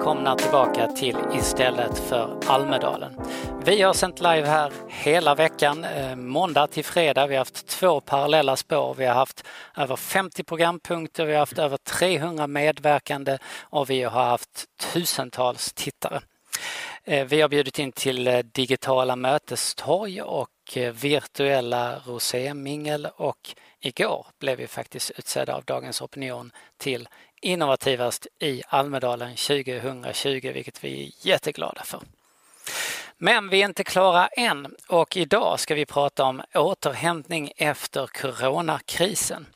välkomna tillbaka till Istället för Almedalen. Vi har sänt live här hela veckan, eh, måndag till fredag. Vi har haft två parallella spår. Vi har haft över 50 programpunkter, vi har haft över 300 medverkande och vi har haft tusentals tittare. Eh, vi har bjudit in till eh, digitala mötestorg och Eh, virtuella rosémingel och igår blev vi faktiskt utsedda av Dagens Opinion till innovativast i Almedalen 2020, vilket vi är jätteglada för. Men vi är inte klara än och idag ska vi prata om återhämtning efter coronakrisen.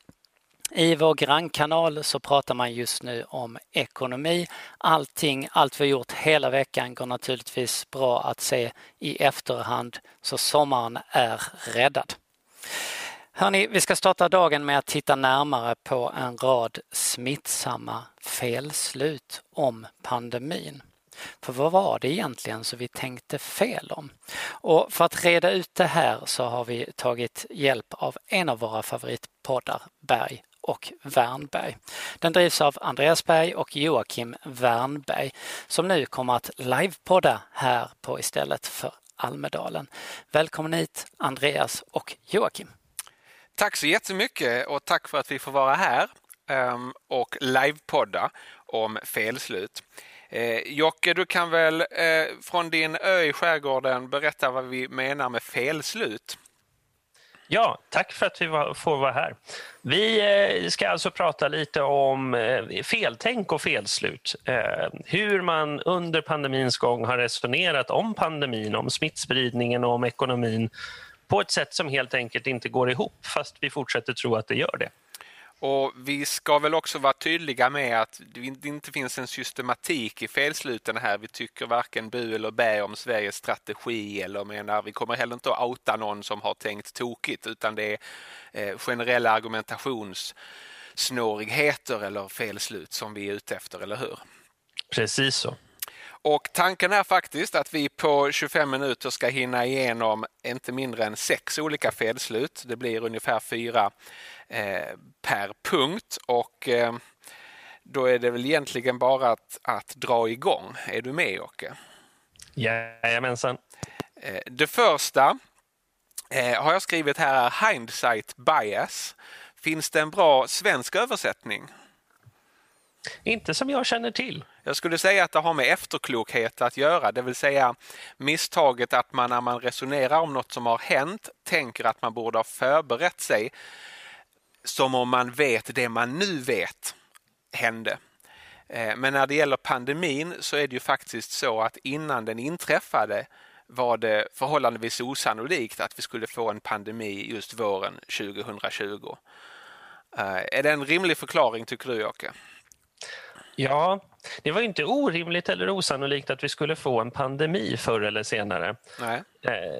I vår grannkanal så pratar man just nu om ekonomi. Allting, allt vi har gjort hela veckan går naturligtvis bra att se i efterhand så sommaren är räddad. Hörni, vi ska starta dagen med att titta närmare på en rad smittsamma felslut om pandemin. För vad var det egentligen som vi tänkte fel om? Och för att reda ut det här så har vi tagit hjälp av en av våra favoritpoddar, Berg och Wernberg. Den drivs av Andreas Berg och Joakim Wernberg som nu kommer att livepodda här på istället för Almedalen. Välkommen hit Andreas och Joakim. Tack så jättemycket och tack för att vi får vara här ehm, och livepodda om felslut. Eh, Jocke, du kan väl eh, från din ö i skärgården berätta vad vi menar med felslut? Ja, tack för att vi får vara här. Vi eh, ska alltså prata lite om eh, feltänk och felslut. Eh, hur man under pandemins gång har resonerat om pandemin, om smittspridningen och om ekonomin på ett sätt som helt enkelt inte går ihop fast vi fortsätter tro att det gör det. Och Vi ska väl också vara tydliga med att det inte finns en systematik i felsluten här. Vi tycker varken bu eller bä om Sveriges strategi eller menar vi kommer heller inte att outa någon som har tänkt tokigt utan det är eh, generella argumentationssnårigheter eller felslut som vi är ute efter, eller hur? Precis så. Och tanken är faktiskt att vi på 25 minuter ska hinna igenom inte mindre än sex olika felslut. Det blir ungefär fyra eh, per punkt och eh, då är det väl egentligen bara att, att dra igång. Är du med Jocke? Jajamensan. Eh, det första eh, har jag skrivit här är hindsight bias. Finns det en bra svensk översättning? Inte som jag känner till. Jag skulle säga att det har med efterklokhet att göra, det vill säga misstaget att man när man resonerar om något som har hänt tänker att man borde ha förberett sig som om man vet det man nu vet hände. Eh, men när det gäller pandemin så är det ju faktiskt så att innan den inträffade var det förhållandevis osannolikt att vi skulle få en pandemi just våren 2020. Eh, är det en rimlig förklaring tycker du Jocke? Ja, det var inte orimligt eller osannolikt att vi skulle få en pandemi förr eller senare. Nej. Eh,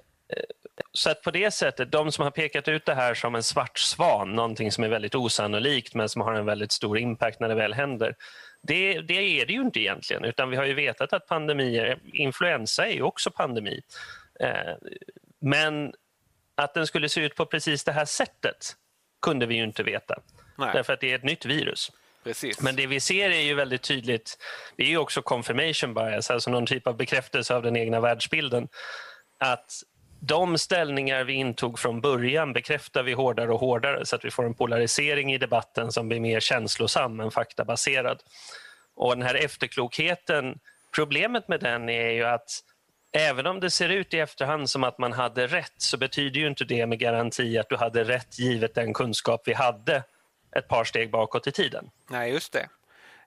så att på det sättet, de som har pekat ut det här som en svart svan, någonting som är väldigt osannolikt men som har en väldigt stor impact när det väl händer, det, det är det ju inte egentligen, utan vi har ju vetat att pandemier, influensa är ju också pandemi. Eh, men att den skulle se ut på precis det här sättet kunde vi ju inte veta, Nej. därför att det är ett nytt virus. Precis. Men det vi ser är ju väldigt tydligt, det är ju också confirmation bias, alltså någon typ av bekräftelse av den egna världsbilden. Att de ställningar vi intog från början bekräftar vi hårdare och hårdare så att vi får en polarisering i debatten som blir mer känslosam än faktabaserad. Och den här efterklokheten, problemet med den är ju att även om det ser ut i efterhand som att man hade rätt så betyder ju inte det med garanti att du hade rätt givet den kunskap vi hade ett par steg bakåt i tiden. Nej, just det.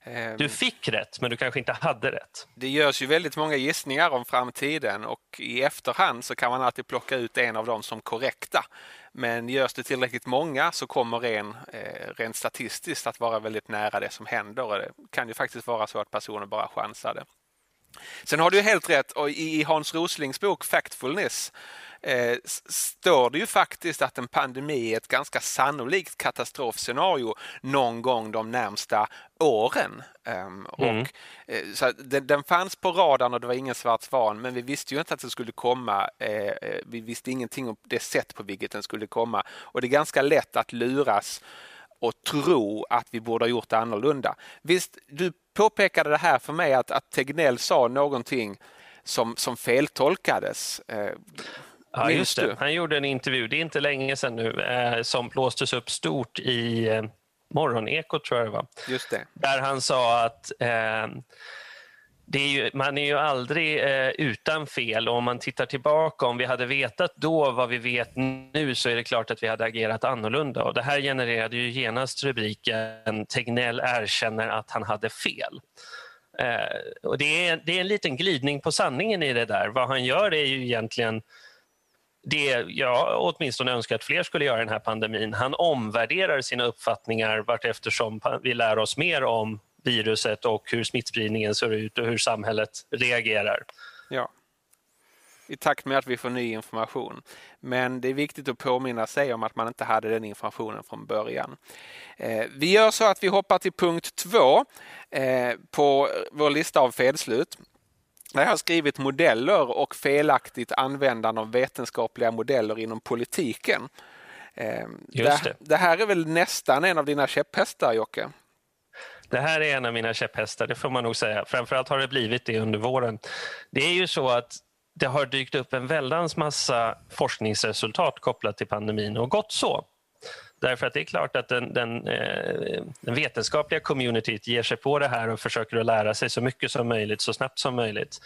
Du ehm, fick rätt, men du kanske inte hade rätt. Det görs ju väldigt många gissningar om framtiden och i efterhand så kan man alltid plocka ut en av dem som korrekta. Men görs det tillräckligt många så kommer en eh, rent statistiskt att vara väldigt nära det som händer. Och det kan ju faktiskt vara så att personen bara chansade. Sen har du helt rätt och i Hans Roslings bok Factfulness står det ju faktiskt att en pandemi är ett ganska sannolikt katastrofscenario någon gång de närmsta åren. Um, mm. och, eh, så den, den, fanns på radarn och det var ingen svart svan men vi visste ju inte att den skulle komma. Eh, eh, vi visste ingenting om det sätt på vilket den skulle komma och det är ganska lätt att luras och tro att vi borde ha gjort det annorlunda. Visst, du påpekade det här för mig att, att Tegnell sa någonting som, som feltolkades. Ja, just det. Han gjorde en intervju, det är inte länge sedan nu, eh, som blåstes upp stort i eh, Morgonekot tror jag det var. Just det. Där han sa att eh, är ju, man är ju aldrig eh, utan fel och om man tittar tillbaka, om vi hade vetat då vad vi vet nu så är det klart att vi hade agerat annorlunda. Och det här genererade ju genast rubriken Tegnell erkänner att han hade fel. Eh, och det, är, det är en liten glidning på sanningen i det där. Vad han gör är ju egentligen det jag åtminstone önskar att fler skulle göra i den här pandemin. Han omvärderar sina uppfattningar vart eftersom vi lär oss mer om viruset och hur smittspridningen ser ut och hur samhället reagerar. Ja, i takt med att vi får ny information. Men det är viktigt att påminna sig om att man inte hade den informationen från början. Eh, vi gör så att vi hoppar till punkt två eh, på vår lista av felslut. Jag har skrivit modeller och felaktigt användande av vetenskapliga modeller inom politiken. Eh, Just det. det här är väl nästan en av dina käpphästar Jocke? Det här är en av mina käpphästar, det får man nog säga. Framförallt har det blivit det under våren. Det är ju så att det har dykt upp en väldans massa forskningsresultat kopplat till pandemin och gott så. Därför att det är klart att den, den, eh, den, vetenskapliga communityt ger sig på det här och försöker att lära sig så mycket som möjligt så snabbt som möjligt.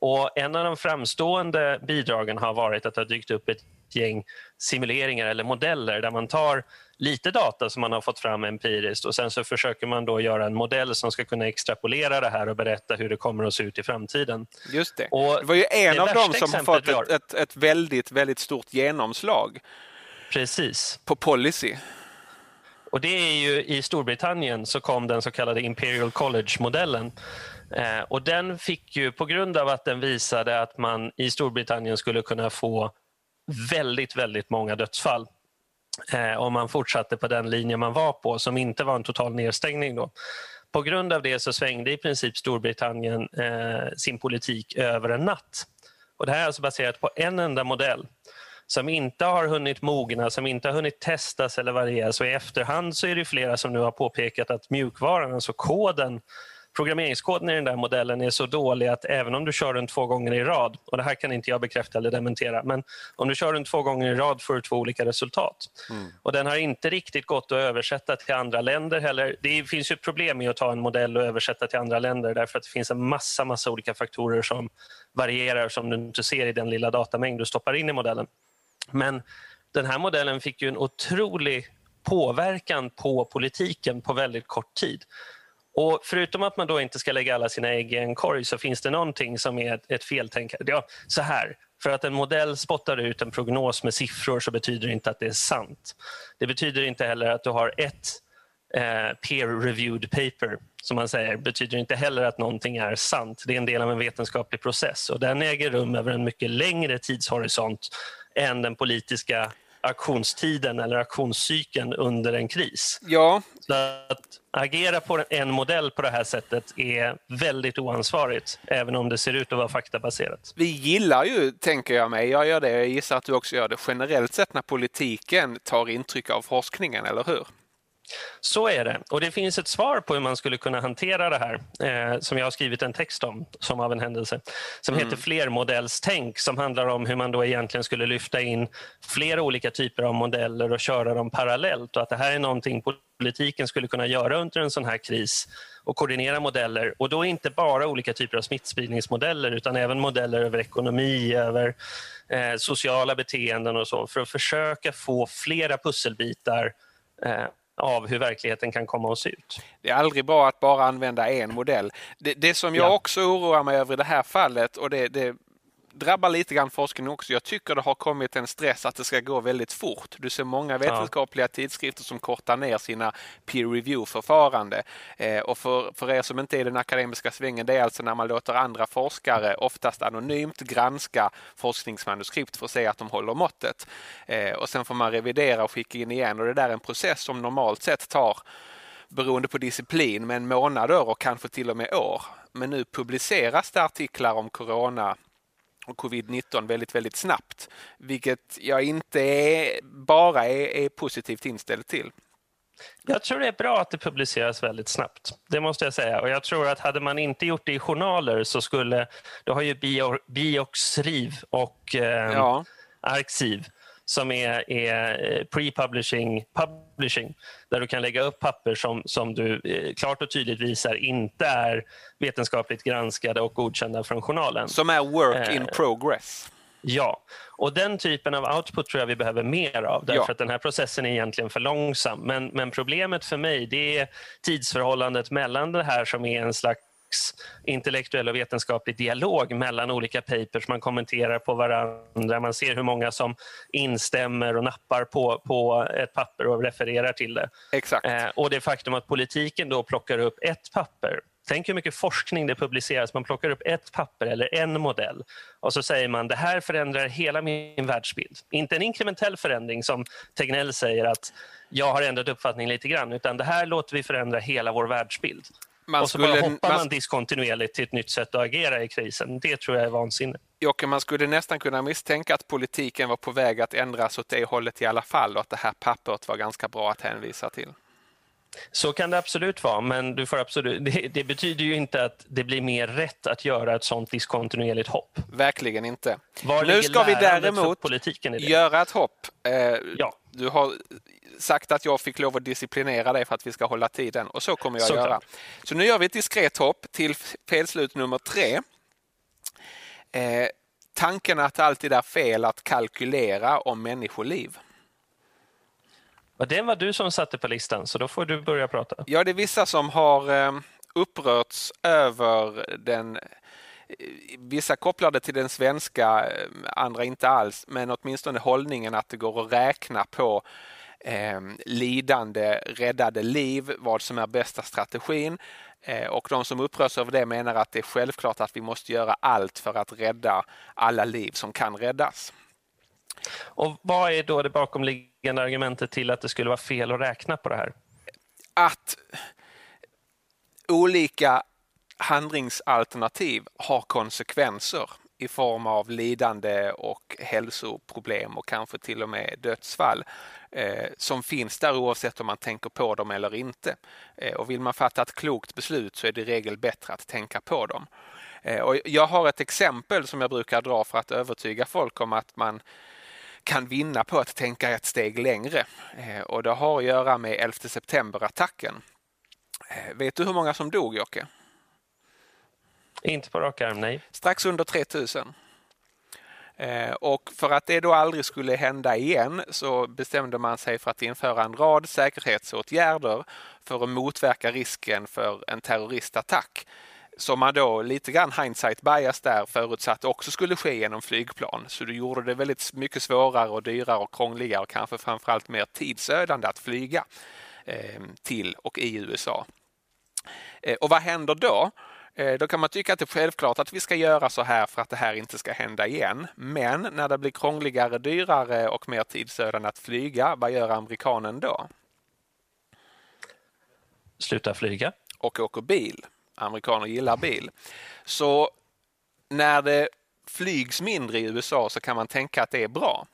Och En av de framstående bidragen har varit att det har dykt upp ett gäng simuleringar eller modeller där man tar lite data som man har fått fram empiriskt och sen så försöker man då göra en modell som ska kunna extrapolera det här och berätta hur det kommer att se ut i framtiden. Just det. Och det var ju en av dem som har fått ett, ett, ett, väldigt, väldigt stort genomslag. Precis. På policy. Och det är ju i Storbritannien så kom den så kallade Imperial College-modellen. Eh, och den fick ju, på grund av att den visade att man i Storbritannien skulle kunna få väldigt, väldigt många dödsfall eh, om man fortsatte på den linje man var på, som inte var en total nedstängning. Då. På grund av det så svängde i princip Storbritannien eh, sin politik över en natt. Och det här är alltså baserat på en enda modell som inte har hunnit mogna, som inte har hunnit testas eller varieras. Och I efterhand så är det flera som nu har påpekat att mjukvaran, alltså koden programmeringskoden i den där modellen är så dålig att även om du kör den två gånger i rad, och det här kan inte jag bekräfta eller dementera, men om du kör den två gånger i rad får du två olika resultat. Mm. Och den har inte riktigt gått att översätta till andra länder heller. Det finns ju ett problem med att ta en modell och översätta till andra länder därför att det finns en massa, massa olika faktorer som varierar som du inte ser i den lilla datamängd du stoppar in i modellen. Men den här modellen fick ju en otrolig påverkan på politiken på väldigt kort tid. Och Förutom att man då inte ska lägga alla sina ägg i en korg så finns det någonting som är ett, ett feltänkande. Ja, så här, för att en modell spottar ut en prognos med siffror så betyder det inte att det är sant. Det betyder inte heller att du har ett eh, peer-reviewed paper, som man säger, betyder inte heller att någonting är sant. Det är en del av en vetenskaplig process och den äger rum över en mycket längre tidshorisont än den politiska aktionstiden eller aktionscykeln under en kris. Ja. Så att agera på en modell på det här sättet är väldigt oansvarigt, även om det ser ut att vara faktabaserat. Vi gillar ju, tänker jag mig, jag gör det, jag gissar att du också gör det, generellt sett när politiken tar intryck av forskningen, eller hur? Så är det. Och det finns ett svar på hur man skulle kunna hantera det här eh, som jag har skrivit en text om, som av en händelse, som mm. heter Flermodellstänk som handlar om hur man då egentligen skulle lyfta in flera olika typer av modeller och köra dem parallellt och att det här är någonting politiken skulle kunna göra under en sån här kris och koordinera modeller och då inte bara olika typer av smittspridningsmodeller utan även modeller över ekonomi, över eh, sociala beteenden och så för att försöka få flera pusselbitar eh, av hur verkligheten kan komma att se ut. Det är aldrig bra att bara använda en modell. Det, det som jag ja. också oroar mig över i det här fallet och det, det drabbar lite grann forskningen också. Jag tycker det har kommit en stress att det ska gå väldigt fort. Du ser många vetenskapliga ja. tidskrifter som kortar ner sina peer review-förfarande. Eh, och för, för er som inte är i den akademiska svängen, det är alltså när man låter andra forskare, oftast anonymt, granska forskningsmanuskript för att se att de håller måttet. Eh, och sen får man revidera och skicka in igen och det där är en process som normalt sett tar beroende på disciplin, men månader och kanske till och med år. Men nu publiceras det artiklar om corona covid-19 väldigt, väldigt snabbt, vilket jag inte är, bara är, är positivt inställd till. Jag tror det är bra att det publiceras väldigt snabbt. Det måste jag säga. Och jag tror att hade man inte gjort det i journaler så skulle... Du har ju Bio, Bioxriv och eh, ja. Arxiv som är, är eh, pre-publishing publishing, där du kan lägga upp papper som, som du eh, klart och tydligt visar inte är vetenskapligt granskade och godkända från journalen. Som är work in eh, progress. Ja, och den typen av output tror jag vi behöver mer av därför ja. att den här processen är egentligen för långsam. Men, men problemet för mig det är tidsförhållandet mellan det här som är en slags intellektuell och vetenskaplig dialog mellan olika papers. Man kommenterar på varandra, man ser hur många som instämmer och nappar på, på ett papper och refererar till det. Exakt. Eh, och det faktum att politiken då plockar upp ett papper Tänk hur mycket forskning det publiceras. Man plockar upp ett papper eller en modell och så säger man det här förändrar hela min världsbild. Inte en inkrementell förändring som Tegnell säger att jag har ändrat uppfattning lite grann utan det här låter vi förändra hela vår världsbild. Man och så skulle, bara hoppar man, man diskontinuerligt till ett nytt sätt att agera i krisen. Det tror jag är vansinne. Jocke, man skulle nästan kunna misstänka att politiken var på väg att ändras åt det hållet i alla fall och att det här pappret var ganska bra att hänvisa till. Så kan det absolut vara, men du får absolut, det, det, betyder ju inte att det blir mer rätt att göra ett sånt diskontinuerligt hopp. Verkligen inte. Var nu ska vi däremot göra ett hopp. Eh, ja. Du har sagt att jag fick lov att disciplinera dig för att vi ska hålla tiden och så kommer jag så göra. Så nu gör vi ett diskret hopp till felslut nummer tre. Eh, tanken att det alltid är fel att kalkylera om människoliv. Det var du som satte på listan, så då får du börja prata. Ja, det är vissa som har eh, upprörts över den Vissa kopplar det till den svenska, eh, andra inte alls, men åtminstone hållningen att det går att räkna på eh, lidande, räddade liv, vad som är bästa strategin. Eh, och de som upprörs över det menar att det är självklart att vi måste göra allt för att rädda alla liv som kan räddas. Och Vad är då det bakomliggande argumentet till att det skulle vara fel att räkna på det här? Att olika handlingsalternativ har konsekvenser i form av lidande och hälsoproblem och kanske till och med dödsfall eh, som finns där oavsett om man tänker på dem eller inte. Eh, och vill man fatta ett klokt beslut så är det i regel bättre att tänka på dem. Eh, och jag har ett exempel som jag brukar dra för att övertyga folk om att man kan vinna på att tänka ett steg längre. Eh, och det har att göra med 11 september-attacken. Eh, vet du hur många som dog, Jocke? Inte på rak arm, nej. Strax under 3000. Eh, och för att det då aldrig skulle hända igen så bestämde man sig för att införa en rad säkerhetsåtgärder för att motverka risken för en terroristattack som man då lite grann hindsight bias där förutsatte också skulle ske genom flygplan. Så det gjorde det väldigt mycket svårare och dyrare och krångligare och kanske framförallt mer tidsödande att flyga eh, till och i USA. Eh, och vad händer då? Eh, då kan man tycka att det är självklart att vi ska göra så här för att det här inte ska hända igen. Men när det blir krångligare, dyrare och mer tidsödande att flyga, vad gör amerikanen då? Sluta flyga. Och åker bil amerikaner gillar bil. Så när det flygs mindre i USA så kan man tänka att det är bra.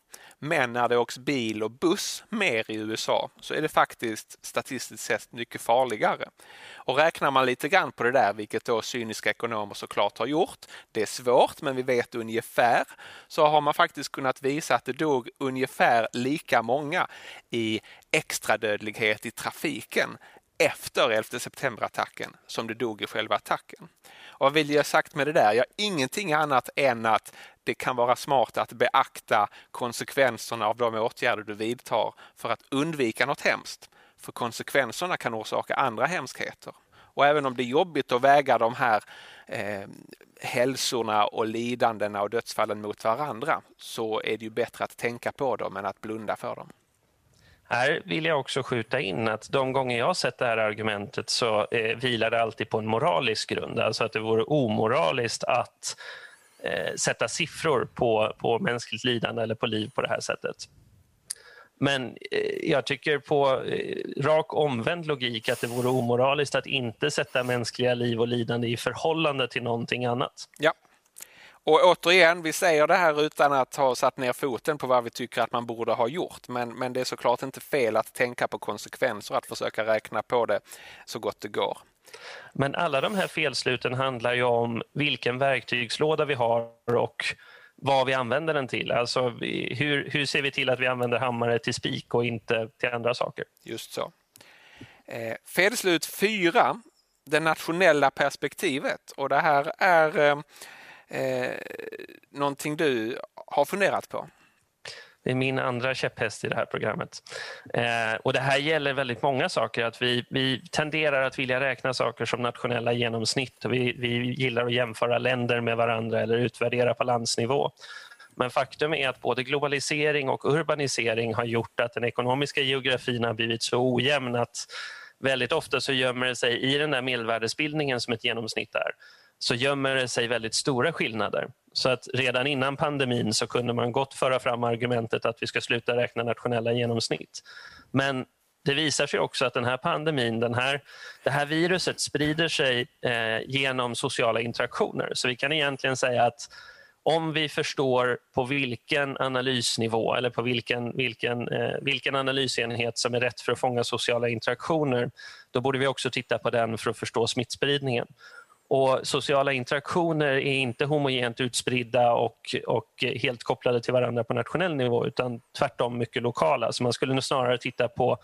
Men när det åks bil och buss mer i USA så är det faktiskt statistiskt sett mycket farligare. Och räknar man lite grann på det där, vilket då cyniska ekonomer såklart har gjort, det är svårt men vi vet ungefär, så har man faktiskt kunnat visa att det dog ungefär lika många i extradödlighet i trafiken efter 11 september-attacken som det dog i själva attacken. Och vad vill jag sagt med det där? Ja, ingenting annat än att det kan vara smart att beakta konsekvenserna av de åtgärder du vidtar för att undvika något hemskt. För konsekvenserna kan orsaka andra hemskheter. Och även om det är jobbigt att väga de här eh, hälsorna och lidandena och dödsfallen mot varandra så är det ju bättre att tänka på dem än att blunda för dem. Här vill jag också skjuta in att de gånger jag har sett det här argumentet så eh, vilar det alltid på en moralisk grund. Alltså att det vore omoraliskt att eh, sätta siffror på, på mänskligt lidande eller på liv på det här sättet. Men eh, jag tycker på eh, rak omvänd logik att det vore omoraliskt att inte sätta mänskliga liv och lidande i förhållande till någonting annat. Ja, Och återigen, vi säger det här utan att ha satt ner foten på vad vi tycker att man borde ha gjort. Men, men det är såklart inte fel att tänka på konsekvenser, att försöka räkna på det så gott det går. Men alla de här felsluten handlar ju om vilken verktygslåda vi har och vad vi använder den till. Alltså hur, hur ser vi till att vi använder hammare till spik och inte till andra saker? Just så. Eh, felslut 4, det nationella perspektivet. Och det här är eh, eh, någonting du har funderat på? Det är min andra käpphäst i det här programmet. Eh, och Det här gäller väldigt många saker. Att vi, vi tenderar att vilja räkna saker som nationella genomsnitt. Och vi, vi gillar att jämföra länder med varandra eller utvärdera på landsnivå. Men faktum är att både globalisering och urbanisering har gjort att den ekonomiska geografin har blivit så ojämn att väldigt ofta så gömmer det sig i den där medelvärdesbildningen som ett genomsnitt är så gömmer det sig väldigt stora skillnader. Så att redan innan pandemin så kunde man gott föra fram argumentet att vi ska sluta räkna nationella genomsnitt. Men det visar sig också att den här pandemin, den här, det här viruset sprider sig eh, genom sociala interaktioner. Så vi kan egentligen säga att om vi förstår på vilken analysnivå eller på vilken, vilken, eh, vilken analysenhet som är rätt för att fånga sociala interaktioner, då borde vi också titta på den för att förstå smittspridningen. Och sociala interaktioner är inte homogent utspridda och, och helt kopplade till varandra på nationell nivå utan tvärtom mycket lokala. Så man skulle snarare titta på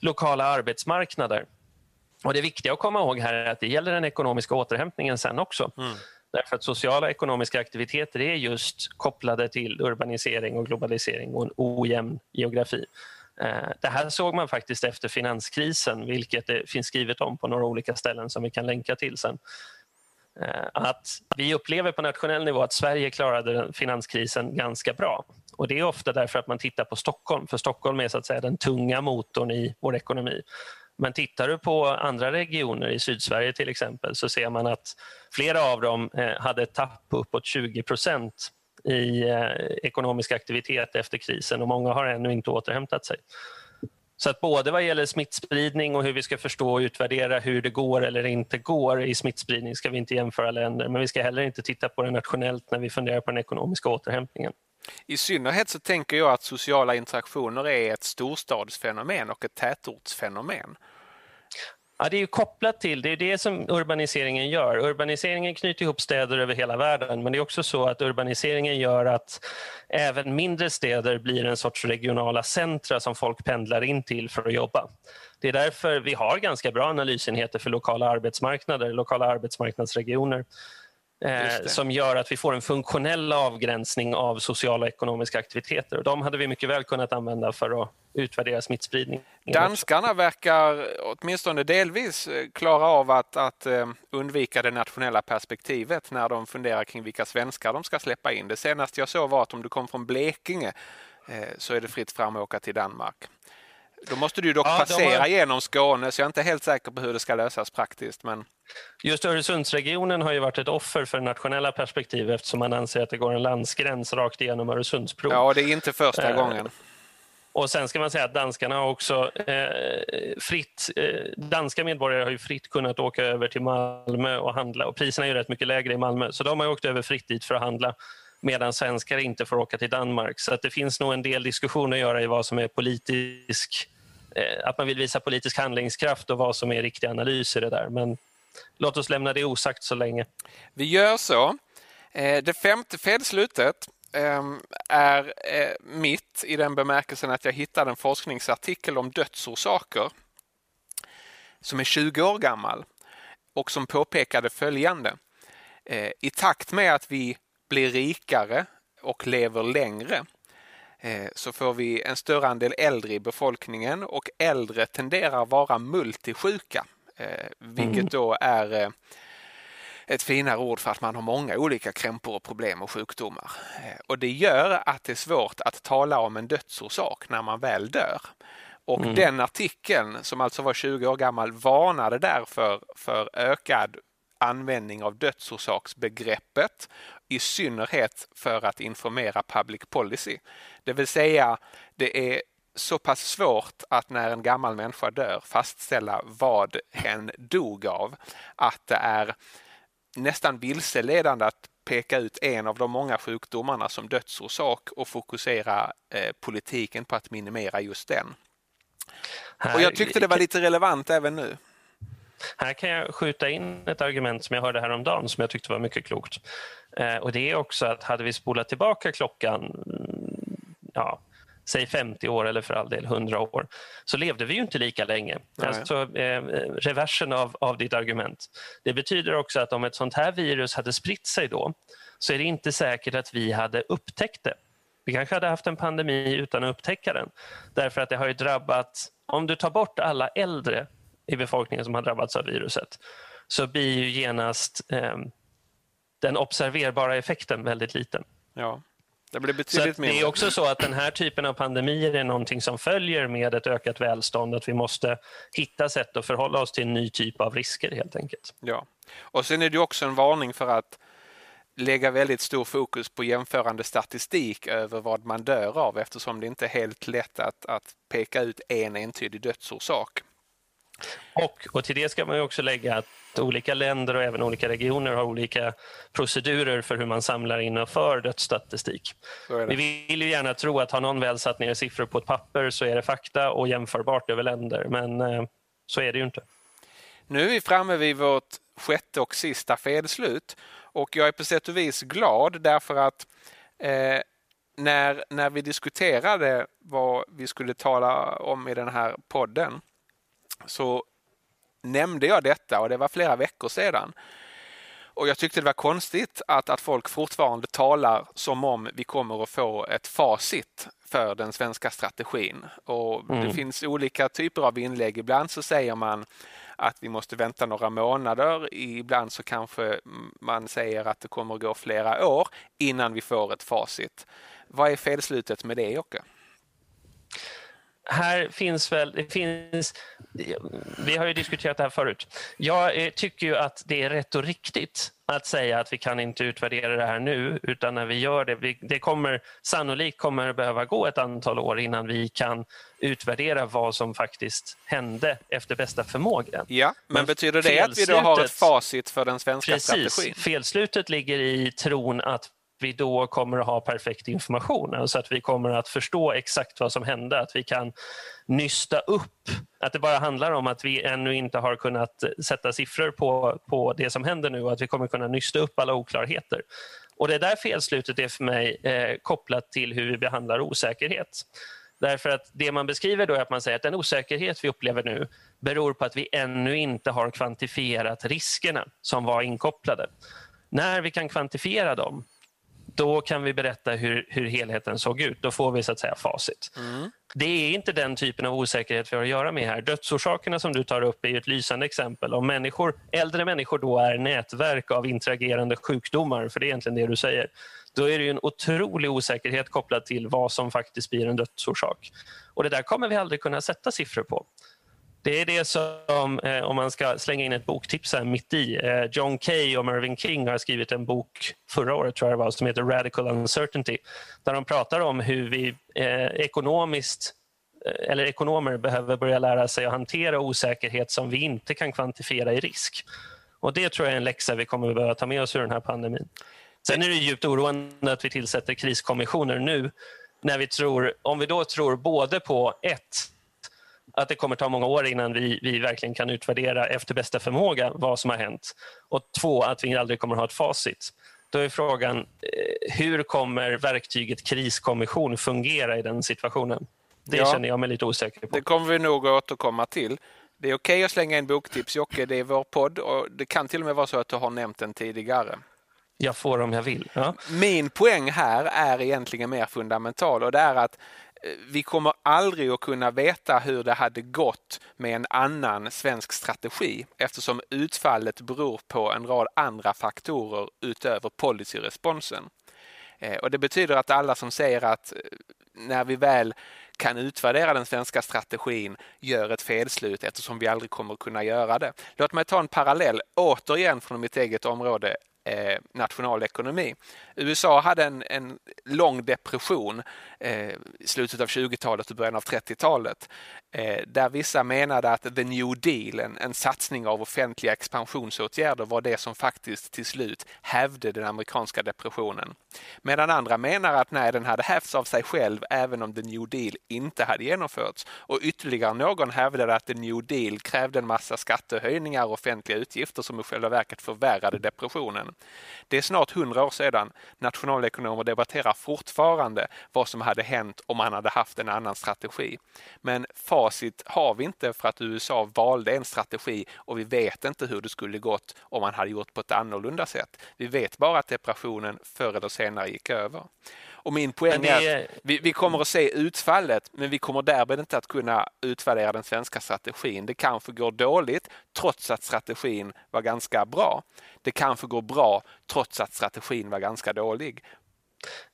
lokala arbetsmarknader. Och Det viktiga att komma ihåg här är att det gäller den ekonomiska återhämtningen sen också. Mm. Därför att sociala ekonomiska aktiviteter är just kopplade till urbanisering och globalisering och en ojämn geografi. Eh, det här såg man faktiskt efter finanskrisen, vilket det finns skrivet om på några olika ställen som vi kan länka till sen. Eh, att vi upplever på nationell nivå att Sverige klarade finanskrisen ganska bra. Och Det är ofta därför att man tittar på Stockholm, för Stockholm är så att säga den tunga motorn i vår ekonomi. Men tittar du på andra regioner i Sydsverige till exempel så ser man att flera av dem eh, hade ett tapp på uppåt 20 procent i eh, ekonomisk aktivitet efter krisen och många har ännu inte återhämtat sig. Så att både vad gäller smittspridning och hur vi ska förstå och utvärdera hur det går eller inte går i smittspridning ska vi inte jämföra länder, men vi ska heller inte titta på det nationellt när vi funderar på den ekonomiska återhämtningen. I synnerhet så tänker jag att sociala interaktioner är ett storstadsfenomen och ett tätortsfenomen. Ja, det är kopplat till, det är det som urbaniseringen gör. Urbaniseringen knyter ihop städer över hela världen men det är också så att urbaniseringen gör att även mindre städer blir en sorts regionala centra som folk pendlar in till för att jobba. Det är därför vi har ganska bra analysenheter för lokala arbetsmarknader, lokala arbetsmarknadsregioner eh, som gör att vi får en funktionell avgränsning av sociala och ekonomiska aktiviteter. Och de hade vi mycket väl kunnat använda för att utvärdera smittspridning. Danskarna verkar åtminstone delvis eh, klara av att, att eh, undvika det nationella perspektivet när de funderar kring vilka svenskar de ska släppa in. Det senaste jag såg var att om du kom från Blekinge eh, så är det fritt fram att åka till Danmark. Då måste du dock ja, passera har... genom Skåne så jag är inte helt säker på hur det ska lösas praktiskt. Men... Just Öresundsregionen har ju varit ett offer för nationella perspektiv eftersom man anser att det går en landsgräns rakt igenom Öresundsbron. Ja, det är inte första eh... gången. Och sen ska man säga att danskarna har också eh, fritt, eh, danska medborgare har ju fritt kunnat åka över till Malmö och handla och priserna är ju rätt mycket lägre i Malmö så de har åkt över fritt dit för att handla medan svenskar inte får åka till Danmark. Så att det finns nog en del diskussion att göra i vad som är politisk Eh, Eh, att man vill visa politisk handlingskraft och vad som är riktig analys i det där. Men låt oss lämna det osagt så länge. Vi gör så. Eh, det femte felslutet ehm, är eh, mitt i den bemärkelsen att jag hittade en forskningsartikel om dödsorsaker som är 20 år gammal och som påpekade följande. I takt med att vi blir rikare och lever längre så får vi en större andel äldre i befolkningen och äldre tenderar vara multisjuka, eh, vilket mm. då är eh, ett finare ord för att man har många olika krämpor, problem och sjukdomar. Och det gör att det är svårt att tala om en dödsorsak när man väl dör. Och mm. den artikeln, som alltså var 20 år gammal, varnade därför för ökad användning av dödsorsaksbegreppet i synnerhet för att informera public policy. Det vill säga, det är så pass svårt att när en gammal människa dör fastställa vad hen dog av. Att det är nästan vilseledande att peka ut en av de många sjukdomarna som dödsorsak och fokusera eh, politiken på att minimera just den. Och jag tyckte det var lite relevant även nu. Här kan jag skjuta in ett argument som jag hörde häromdagen som jag tyckte var mycket klokt. Eh, och Det är också att hade vi spolat tillbaka klockan ja, säg 50 år eller för all del 100 år, så levde vi ju inte lika länge. Alltså, eh, reversen av, av ditt argument. Det betyder också att om ett sånt här virus hade spritt sig då, så är det inte säkert att vi hade upptäckt det. Vi kanske hade haft en pandemi utan att upptäcka den. Därför att det har ju drabbat, om du tar bort alla äldre i befolkningen som har drabbats av viruset, så blir ju genast eh, den observerbara effekten väldigt liten. Ja. Det blir betydligt mindre. Det är också så att den här typen av pandemier är någonting som följer med ett ökat välstånd. Att vi måste hitta sätt att förhålla oss till en ny typ av risker helt enkelt. Ja, och sen är det också en varning för att lägga väldigt stor fokus på jämförande statistik över vad man dör av eftersom det inte är helt lätt att, att peka ut en entydig dödsorsak. Och, och till det ska man också lägga att olika länder och även olika regioner har olika procedurer för hur man samlar in och för dödsstatistik. Vi vill ju gärna tro att har någon väl satt ner siffror på ett papper så är det fakta och jämförbart över länder, men eh, så är det ju inte. Nu är vi framme vid vårt sjätte och sista felslut och jag är på sätt och vis glad därför att eh, när, när vi diskuterade vad vi skulle tala om i den här podden så nämnde jag detta och det var flera veckor sedan. Och jag tyckte det var konstigt att, att folk fortfarande talar som om vi kommer att få ett facit för den svenska strategin. Och mm. Det finns olika typer av inlägg. Ibland så säger man att vi måste vänta några månader. Ibland så kanske man säger att det kommer att gå flera år innan vi får ett facit. Vad är felslutet med det Jocke? Här finns väl, det finns, vi har ju diskuterat det här förut. Jag eh, tycker ju att det är rätt och riktigt att säga att vi kan inte utvärdera det här nu, utan när vi gör det, vi, det kommer sannolikt kommer behöva gå ett antal år innan vi kan utvärdera vad som faktiskt hände efter bästa förmåga. Ja, men, men betyder det att vi då har ett facit för den svenska precis, strategin? Felslutet ligger i tron att vi då kommer att ha perfekt information. Alltså att vi kommer att förstå exakt vad som hände, att vi kan nysta upp. Att det bara handlar om att vi ännu inte har kunnat sätta siffror på, på det som händer nu och att vi kommer kunna nysta upp alla oklarheter. Och Det där felslutet är för mig eh, kopplat till hur vi behandlar osäkerhet. Därför att det man beskriver då är att man säger att den osäkerhet vi upplever nu beror på att vi ännu inte har kvantifierat riskerna som var inkopplade. När vi kan kvantifiera dem, då kan vi berätta hur, hur helheten såg ut. Då får vi så att säga facit. Mm. Det är inte den typen av osäkerhet vi har att göra med här. Dödsorsakerna som du tar upp är ett lysande exempel. Om människor, äldre människor då är nätverk av interagerande sjukdomar, för det är egentligen det du säger, då är det en otrolig osäkerhet kopplad till vad som faktiskt blir en dödsorsak. Och det där kommer vi aldrig kunna sätta siffror på. Det är det som, eh, om man ska slänga in ett boktips här mitt i. Eh, John Kay och Mervyn King har skrivit en bok förra året tror jag det var, som heter Radical Uncertainty. Där de pratar om hur vi eh, ekonomiskt eller ekonomer behöver börja lära sig att hantera osäkerhet som vi inte kan kvantifiera i risk. Och Det tror jag är en läxa vi kommer att behöva ta med oss ur den här pandemin. Sen är det djupt oroande att vi tillsätter kriskommissioner nu när vi tror, om vi då tror både på ett att det kommer ta många år innan vi, vi verkligen kan utvärdera efter bästa förmåga vad som har hänt. Och två, att vi aldrig kommer ha ett facit. Då är frågan, eh, hur kommer verktyget kriskommission fungera i den situationen? Det ja, känner jag mig lite osäker på. Det kommer vi nog att återkomma till. Det är okej okay att slänga in boktips Jocke, det är vår podd och det kan till och med vara så att du har nämnt den tidigare. Jag får om jag vill. Ja. Min poäng här är egentligen mer fundamental och det är att vi kommer aldrig att kunna veta hur det hade gått med en annan svensk strategi eftersom utfallet beror på en rad andra faktorer utöver policyresponsen. Eh, och det betyder att alla som säger att eh, när vi väl kan utvärdera den svenska strategin gör ett felslut eftersom vi aldrig kommer kunna göra det. Låt mig ta en parallell återigen från mitt eget område eh, nationalekonomi. USA hade en, en lång depression eh, i slutet av 20-talet och början av 30-talet. Eh, där vissa menade att the new deal, en, en satsning av offentliga expansionsåtgärder var det som faktiskt till slut hävde den amerikanska depressionen. Medan andra menar att nej, den hade hävts av sig själv även om the new deal inte hade genomförts. Och ytterligare någon hävdade att the new deal krävde en massa skattehöjningar och offentliga utgifter som i själva verket förvärrade depressionen. Det är snart hundra år sedan. Nationalekonomer debatterar fortfarande vad som hade hänt om man hade haft en annan strategi. Men facit har vi inte för att USA valde en strategi och vi vet inte hur det skulle gått om man hade gjort på ett annorlunda sätt. Vi vet bara att depressionen förr eller senare gick över. Och min poäng är att vi, vi, kommer att se utfallet men vi kommer därmed inte att kunna utvärdera den svenska strategin. Det kanske går dåligt trots att strategin var ganska bra. Det kanske går bra trots att strategin var ganska dålig.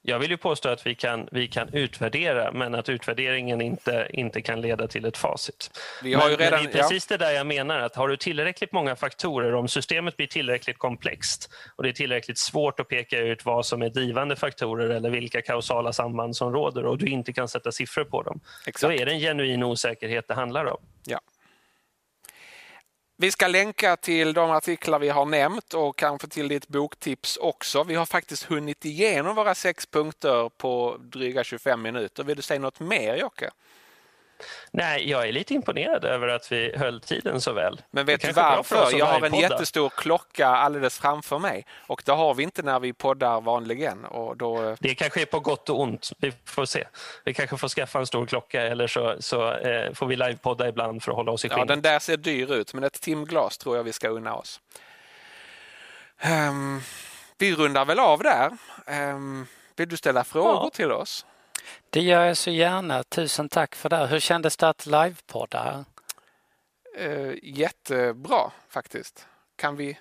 Jag vill ju påstå att vi kan, vi kan utvärdera men att utvärderingen inte, inte kan leda till ett facit. Vi har men, redan, men det är precis ja. det där jag menar att har du tillräckligt många faktorer, om systemet blir tillräckligt komplext och det är tillräckligt svårt att peka ut vad som är drivande faktorer eller vilka kausala samband som råder och du inte kan sätta siffror på dem, Exakt. då är det en genuin osäkerhet det handlar om. Ja. Vi ska länka till de artiklar vi har nämnt och kanske till ditt boktips också. Vi har faktiskt hunnit igenom våra sex punkter på dryga 25 minuter. Vill du säga något mer Jocke? Nej, jag är lite imponerad över att vi höll tiden så väl. Men vet du varför? Jag har en jättestor klocka alldeles framför mig och det har vi inte när vi poddar vanligen. Och då... Det kanske är på gott och ont. Vi får se. Vi kanske får skaffa en stor klocka eller så, så eh, får vi livepodda ibland för att hålla oss i skinnet. Ja, den där ser dyr ut, men ett timglas tror jag vi ska unna oss. Um, vi rundar väl av där. Um, vill du ställa frågor ja. till oss? Det gör jag så gärna. Tusen tack för det. Hur kändes det att livepodda? Uh, jättebra faktiskt. Kan vi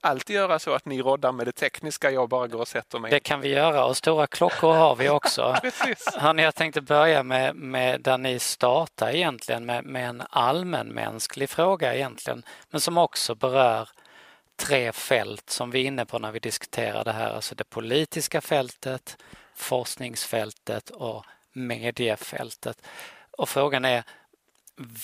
alltid göra så att ni roddar med det tekniska, jag bara går och sätter mig? Det kan vi göra och stora klockor har vi också. Hörrni, jag tänkte börja med, med där ni startar egentligen med, med en allmänmänsklig fråga egentligen, men som också berör tre fält som vi är inne på när vi diskuterar det här, alltså det politiska fältet, forskningsfältet och mediefältet. Och frågan är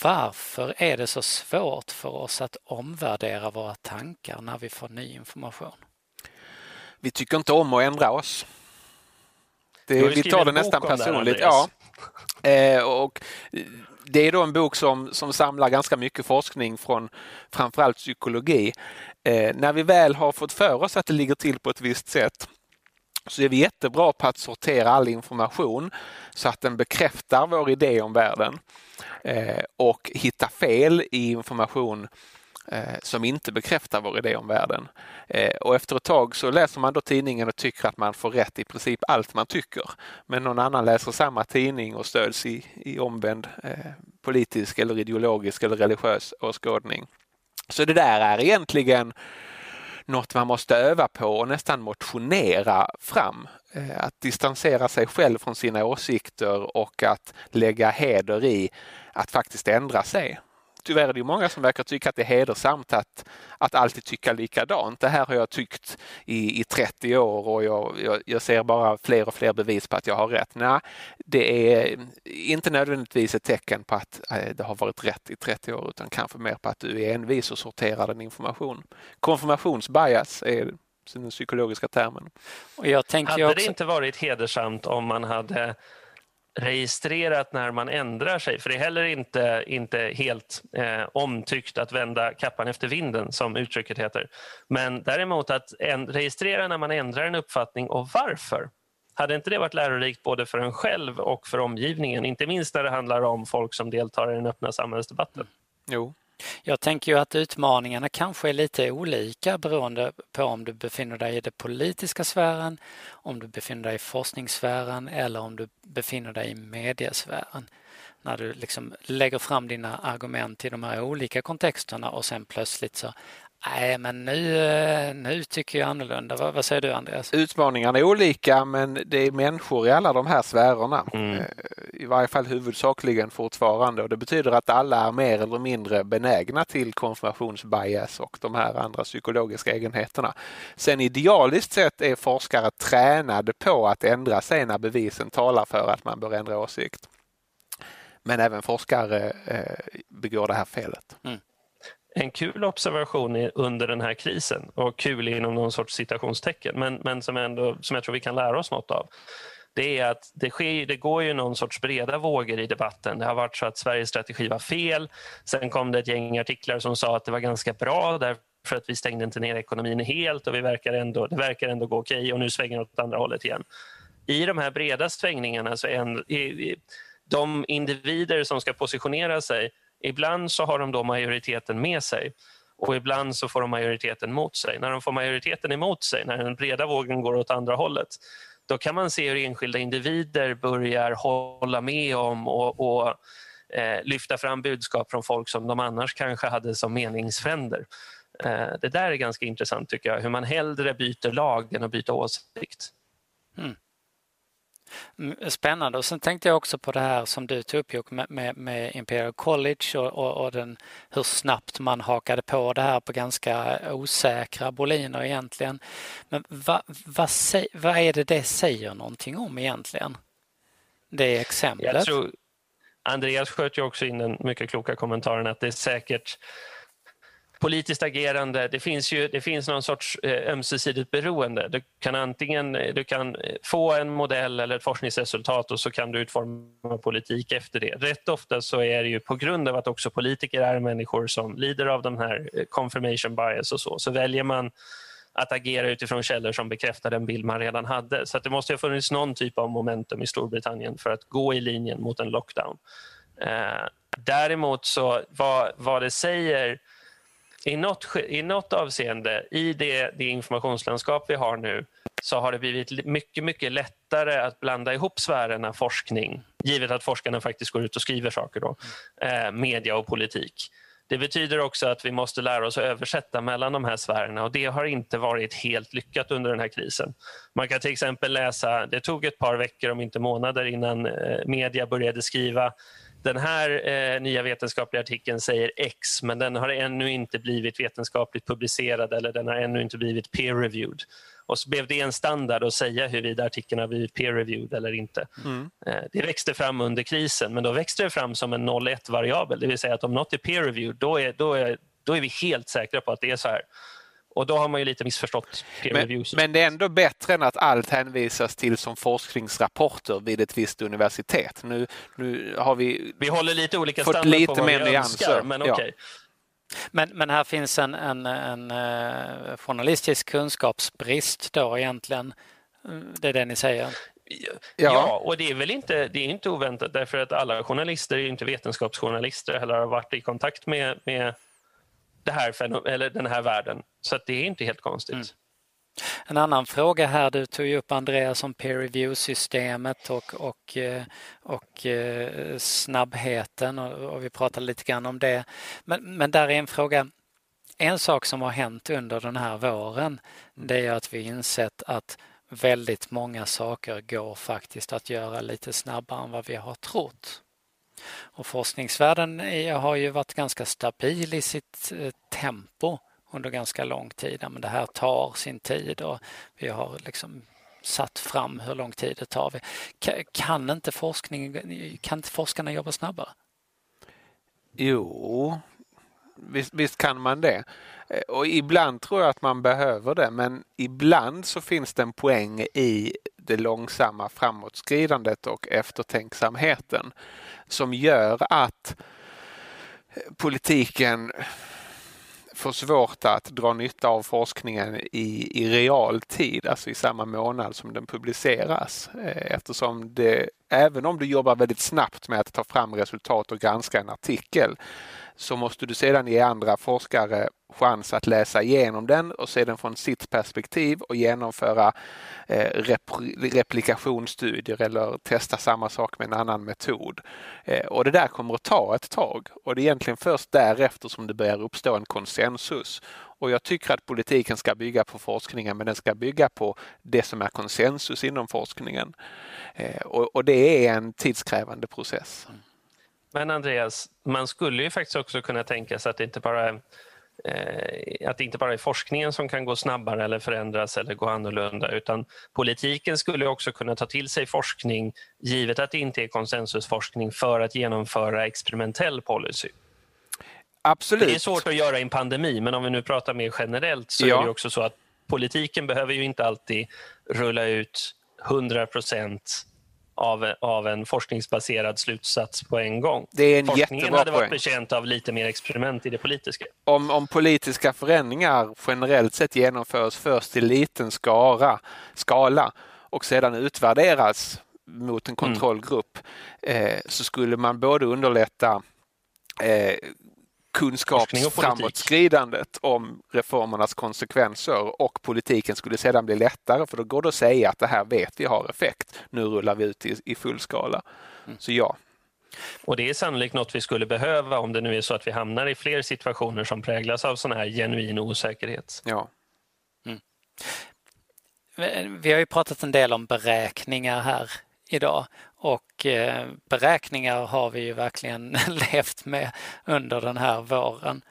varför är det så svårt för oss att omvärdera våra tankar när vi får ny information? Vi tycker inte om att ändra oss. Det, vi tar det nästan personligt. ja. Eh, och det är då en bok som, som samlar ganska mycket forskning från framförallt psykologi. Eh, när vi väl har fått för oss att det ligger till på ett visst sätt så är vi jättebra på att sortera all information så att den bekräftar vår idé om världen eh, och hitta fel i information eh, som inte bekräftar vår idé om världen. Eh, och efter ett tag så läser man då tidningen och tycker att man får rätt i princip allt man tycker. Men någon annan läser samma tidning och stöds i, i omvänd eh, politisk eller ideologisk eller religiös åskådning. Så det där är egentligen något man måste öva på och nästan motionera fram. Eh, att distansera sig själv från sina åsikter och att lägga heder i att faktiskt ändra sig tyvärr är det många som verkar tycka att det är hedersamt att, att alltid tycka likadant. Det här har jag tyckt i, i 30 år och jag, jag, jag ser bara fler och fler bevis på att jag har rätt. Nej, det är inte nödvändigtvis ett tecken på att eh, det har varit rätt i 30 år utan kanske mer på att du är envis och sorterar den information. Konfirmationsbias är den psykologiska termen. Och jag tänker hade också... det inte varit hedersamt om man hade registrerat när man ändrar sig. För det är heller inte, inte helt eh, omtyckt att vända kappan efter vinden som uttrycket heter. Men däremot att en, registrera när man ändrar en uppfattning och varför. Hade inte det varit lärorikt både för en själv och för omgivningen? Inte minst när det handlar om folk som deltar i den öppna samhällsdebatten. Jo, jag tänker ju att utmaningarna kanske är lite olika beroende på om du befinner dig i den politiska sfären, om du befinner dig i forskningssfären eller om du befinner dig i mediesfären. När du liksom lägger fram dina argument i de här olika kontexterna och sen plötsligt så Nej, men nu, eh, nu tycker jag annorlunda. Vad, vad, säger du Andreas? Utmaningarna är olika men det är människor i alla de här sfärerna. Mm. Eh, I varje fall huvudsakligen fortfarande och det betyder att alla är mer eller mindre benägna till konfirmationsbias och de här andra psykologiska egenheterna. Sen idealiskt sett är forskare tränade på att ändra sig när bevisen talar för att man bör ändra åsikt. Men även forskare eh, begår det här felet. Mm. En kul observation under den här krisen och kul inom någon sorts citationstecken men, men som, ändå, som jag tror vi kan lära oss något av det är att det, sker, det går ju någon sorts breda vågor i debatten. Det har varit så att Sveriges strategi var fel. Sen kom det ett gäng artiklar som sa att det var ganska bra därför att vi stängde inte ner ekonomin helt och vi verkar ändå, det verkar ändå gå okej och nu svänger det åt andra hållet igen. I de här breda svängningarna så är de individer som ska positionera sig, ibland så har de då majoriteten med sig och ibland så får de majoriteten mot sig. När de får majoriteten emot sig, när den breda vågen går åt andra hållet, då kan man se hur enskilda individer börjar hålla med om och, och eh, lyfta fram budskap från folk som de annars kanske hade som meningsfränder. Eh, det där är ganska intressant tycker jag, hur man hellre byter lag än att byta åsikt. Mm. Mm, spännande. Och sen tänkte jag också på det här som du tog upp Jocke, med, med, med, Imperial College och, och, och den, hur snabbt man hakade på det här på ganska osäkra boliner egentligen. Men vad va, va är det det säger någonting om egentligen? Det exemplet? Andreas sköt ju också in den mycket kloka kommentaren att det är säkert politiskt agerande, det finns, ju, det finns någon sorts eh, ömsesidigt beroende. Du kan antingen eh, du kan eh, få en modell eller ett forskningsresultat och så kan du utforma politik efter det. Rätt ofta så är det ju på grund av att också politiker är människor som lider av de här confirmation bias och så, så väljer man att agera utifrån källor som bekräftar den bild man redan hade. Så det måste ha funnits någon typ av momentum i Storbritannien för att gå i linjen mot en lockdown. Eh, däremot så vad, vad det säger i något, i något avseende, i det, det informationslandskap vi har nu, så har det blivit mycket, mycket lättare att blanda ihop sfärerna forskning, givet att forskarna faktiskt går ut och skriver saker, då, eh, media och politik. Det betyder också att vi måste lära oss att översätta mellan de här sfärerna och det har inte varit helt lyckat under den här krisen. Man kan till exempel läsa, det tog ett par veckor om inte månader innan eh, media började skriva den här eh, nya vetenskapliga artikeln säger X men den har ännu inte blivit vetenskapligt publicerad eller den har ännu inte blivit peer-reviewed. Och så blev det en standard att säga huruvida artikeln har blivit peer-reviewed eller inte. Mm. Eh, det växte fram under krisen men då växte det fram som en 0-1-variabel, det vill säga att om något är peer-reviewed då är, då, är, då är vi helt säkra på att det är så här. Och då har man ju lite missförstått peer men, reviews. Men det är ändå bättre än att allt hänvisas till som forskningsrapporter vid ett visst universitet. Nu, nu har vi, vi håller lite olika fått lite på mer nyanser. Men, okay. ja. men, men här finns en, en, en, uh, journalistisk kunskapsbrist då egentligen. Det är det ni säger? Ja. ja, och det är väl inte, det är inte oväntat därför att alla journalister är inte vetenskapsjournalister eller har varit i kontakt med, med det här eller den här världen. Så det är inte helt konstigt. Mm. En annan fråga här, du tog ju upp Andreas om peer review-systemet och, och, eh, och eh, snabbheten och, och, vi pratade lite grann om det. Men, men där är en fråga, en sak som har hänt under den här våren det är att vi insett att väldigt många saker går faktiskt att göra lite snabbare än vad vi har trott. Och forskningsvärlden har ju varit ganska stabil i sitt eh, tempo under ganska lång tid. Men det här tar sin tid och vi har liksom satt fram hur lång tid det tar. Kan inte, forskning, kan inte forskarna jobba snabbare? Jo, visst, visst, kan man det. Eh, och ibland tror jag att man behöver det men ibland så finns det en poäng i det långsamma framåtskridandet och eftertänksamheten som gör att politiken får svårt att dra nytta av forskningen i, i realtid, alltså i samma månad som den publiceras. Eh, eftersom det, även om du jobbar väldigt snabbt med att ta fram resultat och granska en artikel så måste du sedan ge andra forskare chans att läsa igenom den och se den från sitt perspektiv och genomföra eh, replikationsstudier eller testa samma sak med en annan metod. Eh, och det där kommer att ta ett tag och det är egentligen först därefter som det börjar uppstå en konsensus. Och jag tycker att politiken ska bygga på forskningen men den ska bygga på det som är konsensus inom forskningen. Eh, och, och det är en tidskrävande process. Men Andreas, man skulle ju faktiskt också kunna tänka sig att det inte bara är eh, att det inte bara är forskningen som kan gå snabbare eller förändras eller gå annorlunda utan politiken skulle också kunna ta till sig forskning givet att det inte är konsensusforskning för att genomföra experimentell policy. Absolut. Det är svårt att göra i en pandemi men om vi nu pratar mer generellt så ja. är det också så att politiken behöver ju inte alltid rulla ut 100 procent av, av en forskningsbaserad slutsats på en gång. Det är en Forskningen hade varit betjänt av lite mer experiment i det politiska. Om, om politiska förändringar generellt sett genomförs först i liten skara, skala och sedan utvärderas mot en mm. kontrollgrupp mm. eh, så skulle man både underlätta eh, kunskapsframåtskridandet om reformernas konsekvenser och politiken skulle sedan bli lättare för då går det att säga att det här vet vi har effekt. Nu rullar vi ut i, i full skala. Mm. Så ja. Och det är sannolikt något vi skulle behöva om det nu är så att vi hamnar i fler situationer som präglas av sån här genuin osäkerhet. Ja. Mm. Vi har ju pratat en del om beräkningar här idag och eh, beräkningar har vi ju verkligen levt med under den här våren.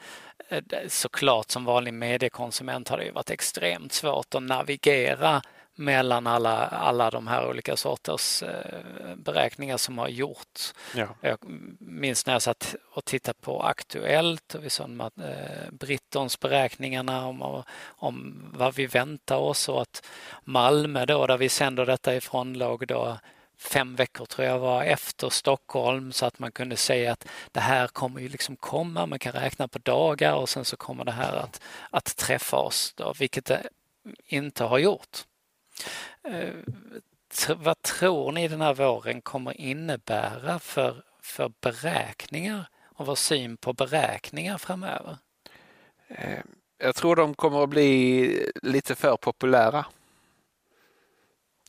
Eh, såklart som vanlig mediekonsument har det ju varit extremt svårt att navigera mellan alla, alla de här olika sorters eh, beräkningar som har gjorts. Ja. Jag minns när jag satt och tittade på Aktuellt och vi såg eh, Brittons beräkningarna om, om vad vi väntar oss och att Malmö då där vi sänder detta ifrån låg då fem veckor tror jag var efter Stockholm så att man kunde säga att det här kommer ju liksom komma, man kan räkna på dagar och sen så kommer det här att, att träffa oss, då, vilket det inte har gjort. Eh, vad tror ni den här våren kommer innebära för, för beräkningar och vår syn på beräkningar framöver? Eh, jag tror de kommer att bli lite för populära.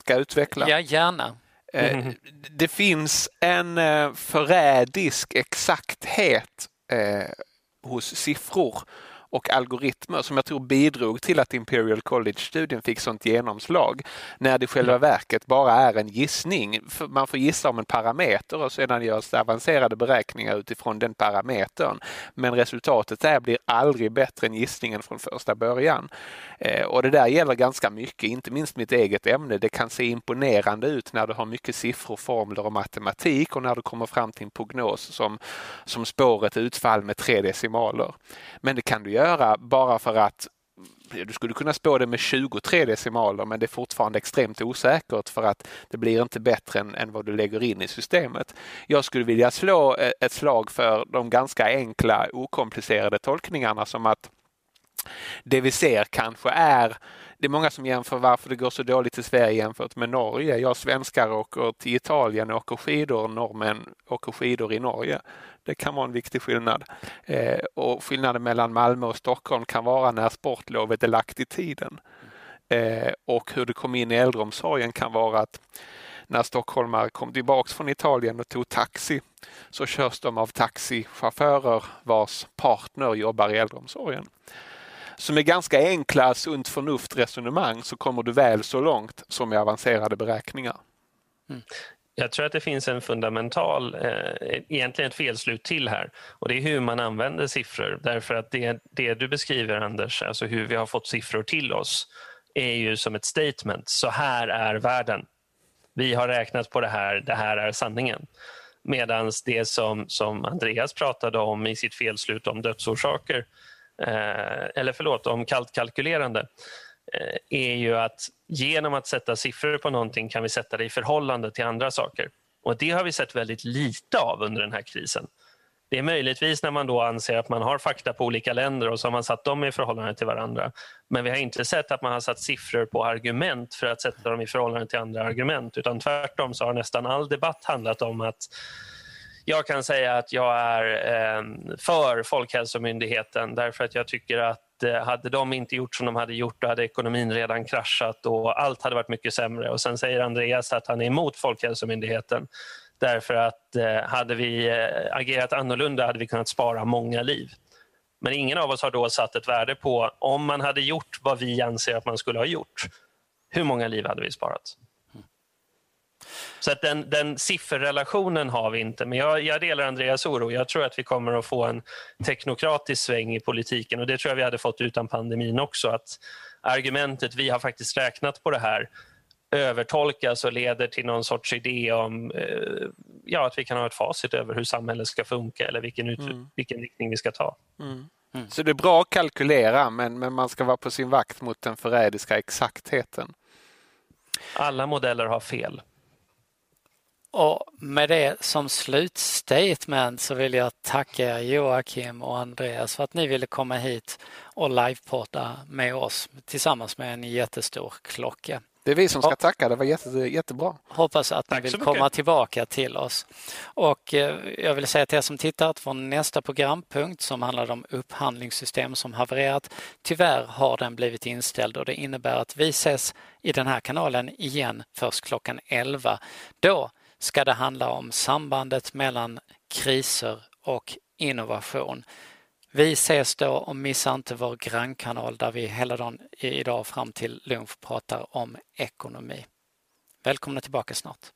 Ska jag utveckla? Ja, gärna. Mm. Det finns en eh, förrädisk exakthet eh, hos siffror och algoritmer som jag tror bidrog till att Imperial College-studien fick sånt genomslag. När det själva mm. verket bara är en gissning. Man får gissa om en parameter och sedan görs det avancerade beräkningar utifrån den parametern. Men resultatet där blir aldrig bättre än gissningen från första början. Eh, och det där gäller ganska mycket, inte minst mitt eget ämne. Det kan se imponerande ut när du har mycket siffror, formler och matematik och när du kommer fram till en prognos som, som spår ett utfall med tre decimaler. Men det kan du göra bara för att du skulle kunna spå det med 23 decimaler men det är fortfarande extremt osäkert för att det blir inte bättre än, än vad du lägger in i systemet. Jag skulle vilja slå eh, ett slag för de ganska enkla okomplicerade tolkningarna som att det vi ser kanske är det är många som jämför varför det går så dåligt i Sverige jämfört med Norge. Jag svenskar åker till Italien och åker skidor, norrmän åker skidor i Norge. Det kan vara en viktig skillnad. Eh, och skillnaden mellan Malmö och Stockholm kan vara när sportlovet är lagt i tiden. Eh, och hur det kom in i äldreomsorgen kan vara att när stockholmare kom tillbaks från Italien och tog taxi så körs de av taxichaufförer vars partner jobbar i äldreomsorgen. Så med ganska enkla sunt förnuft resonemang så kommer du väl så långt som med avancerade beräkningar. Mm. Jag tror att det finns en fundamental, eh, egentligen ett felslut till här och det är hur man använder siffror. Därför att det, det du beskriver Anders, alltså hur vi har fått siffror till oss, är ju som ett statement. Så här är världen. Vi har räknat på det här, det här är sanningen. Medan det som, som Andreas pratade om i sitt felslut om dödsorsaker, Eh, eller förlåt, om kallt kalkylerande, eh, är ju att genom att sätta siffror på någonting kan vi sätta det i förhållande till andra saker. Och Det har vi sett väldigt lite av under den här krisen. Det är möjligtvis när man då anser att man har fakta på olika länder och så har man satt dem i förhållande till varandra. Men vi har inte sett att man har satt siffror på argument för att sätta dem i förhållande till andra argument utan tvärtom så har nästan all debatt handlat om att jag kan säga att jag är ehm, för Folkhälsomyndigheten därför att jag tycker att eh, hade de inte gjort som de hade gjort då hade ekonomin redan kraschat och allt hade varit mycket sämre. Och Sen säger Andreas att han är emot Folkhälsomyndigheten därför att eh, hade vi eh, agerat annorlunda hade vi kunnat spara många liv. Men ingen av oss har då satt ett värde på om man hade gjort vad vi anser att man skulle ha gjort. Hur många liv hade vi sparat? Så att den, den sifferrelationen har vi inte. Men jag, jag delar Andreas oro. Jag tror att vi kommer att få en teknokratisk sväng i politiken och det tror jag vi hade fått utan pandemin också. Att argumentet vi har faktiskt räknat på det här övertolkas och leder till någon sorts idé om eh, ja, att vi kan ha ett facit över hur samhället ska funka eller vilken, ut, mm. vilken riktning vi ska ta. Mm. Mm. Så det är bra att kalkylera men, men man ska vara på sin vakt mot den förrädiska exaktheten. Alla modeller har fel. Och med det som slutstatement så vill jag tacka Joakim och Andreas för att ni ville komma hit och liveporta med oss tillsammans med en jättestor klocka. Det är vi som ska tacka, det var jätte, jättebra. Hoppas att ni vill komma tillbaka till oss. Och eh, jag vill säga till er som tittar att vår nästa programpunkt som handlar om upphandlingssystem som havererat, tyvärr har den blivit inställd och det innebär att vi ses i den här kanalen igen först klockan 11. Då ska det handla om sambandet mellan kriser och innovation. Vi ses då och missa inte vår grannkanal där vi hela dagen idag fram till lunch pratar om ekonomi. Välkomna tillbaka snart.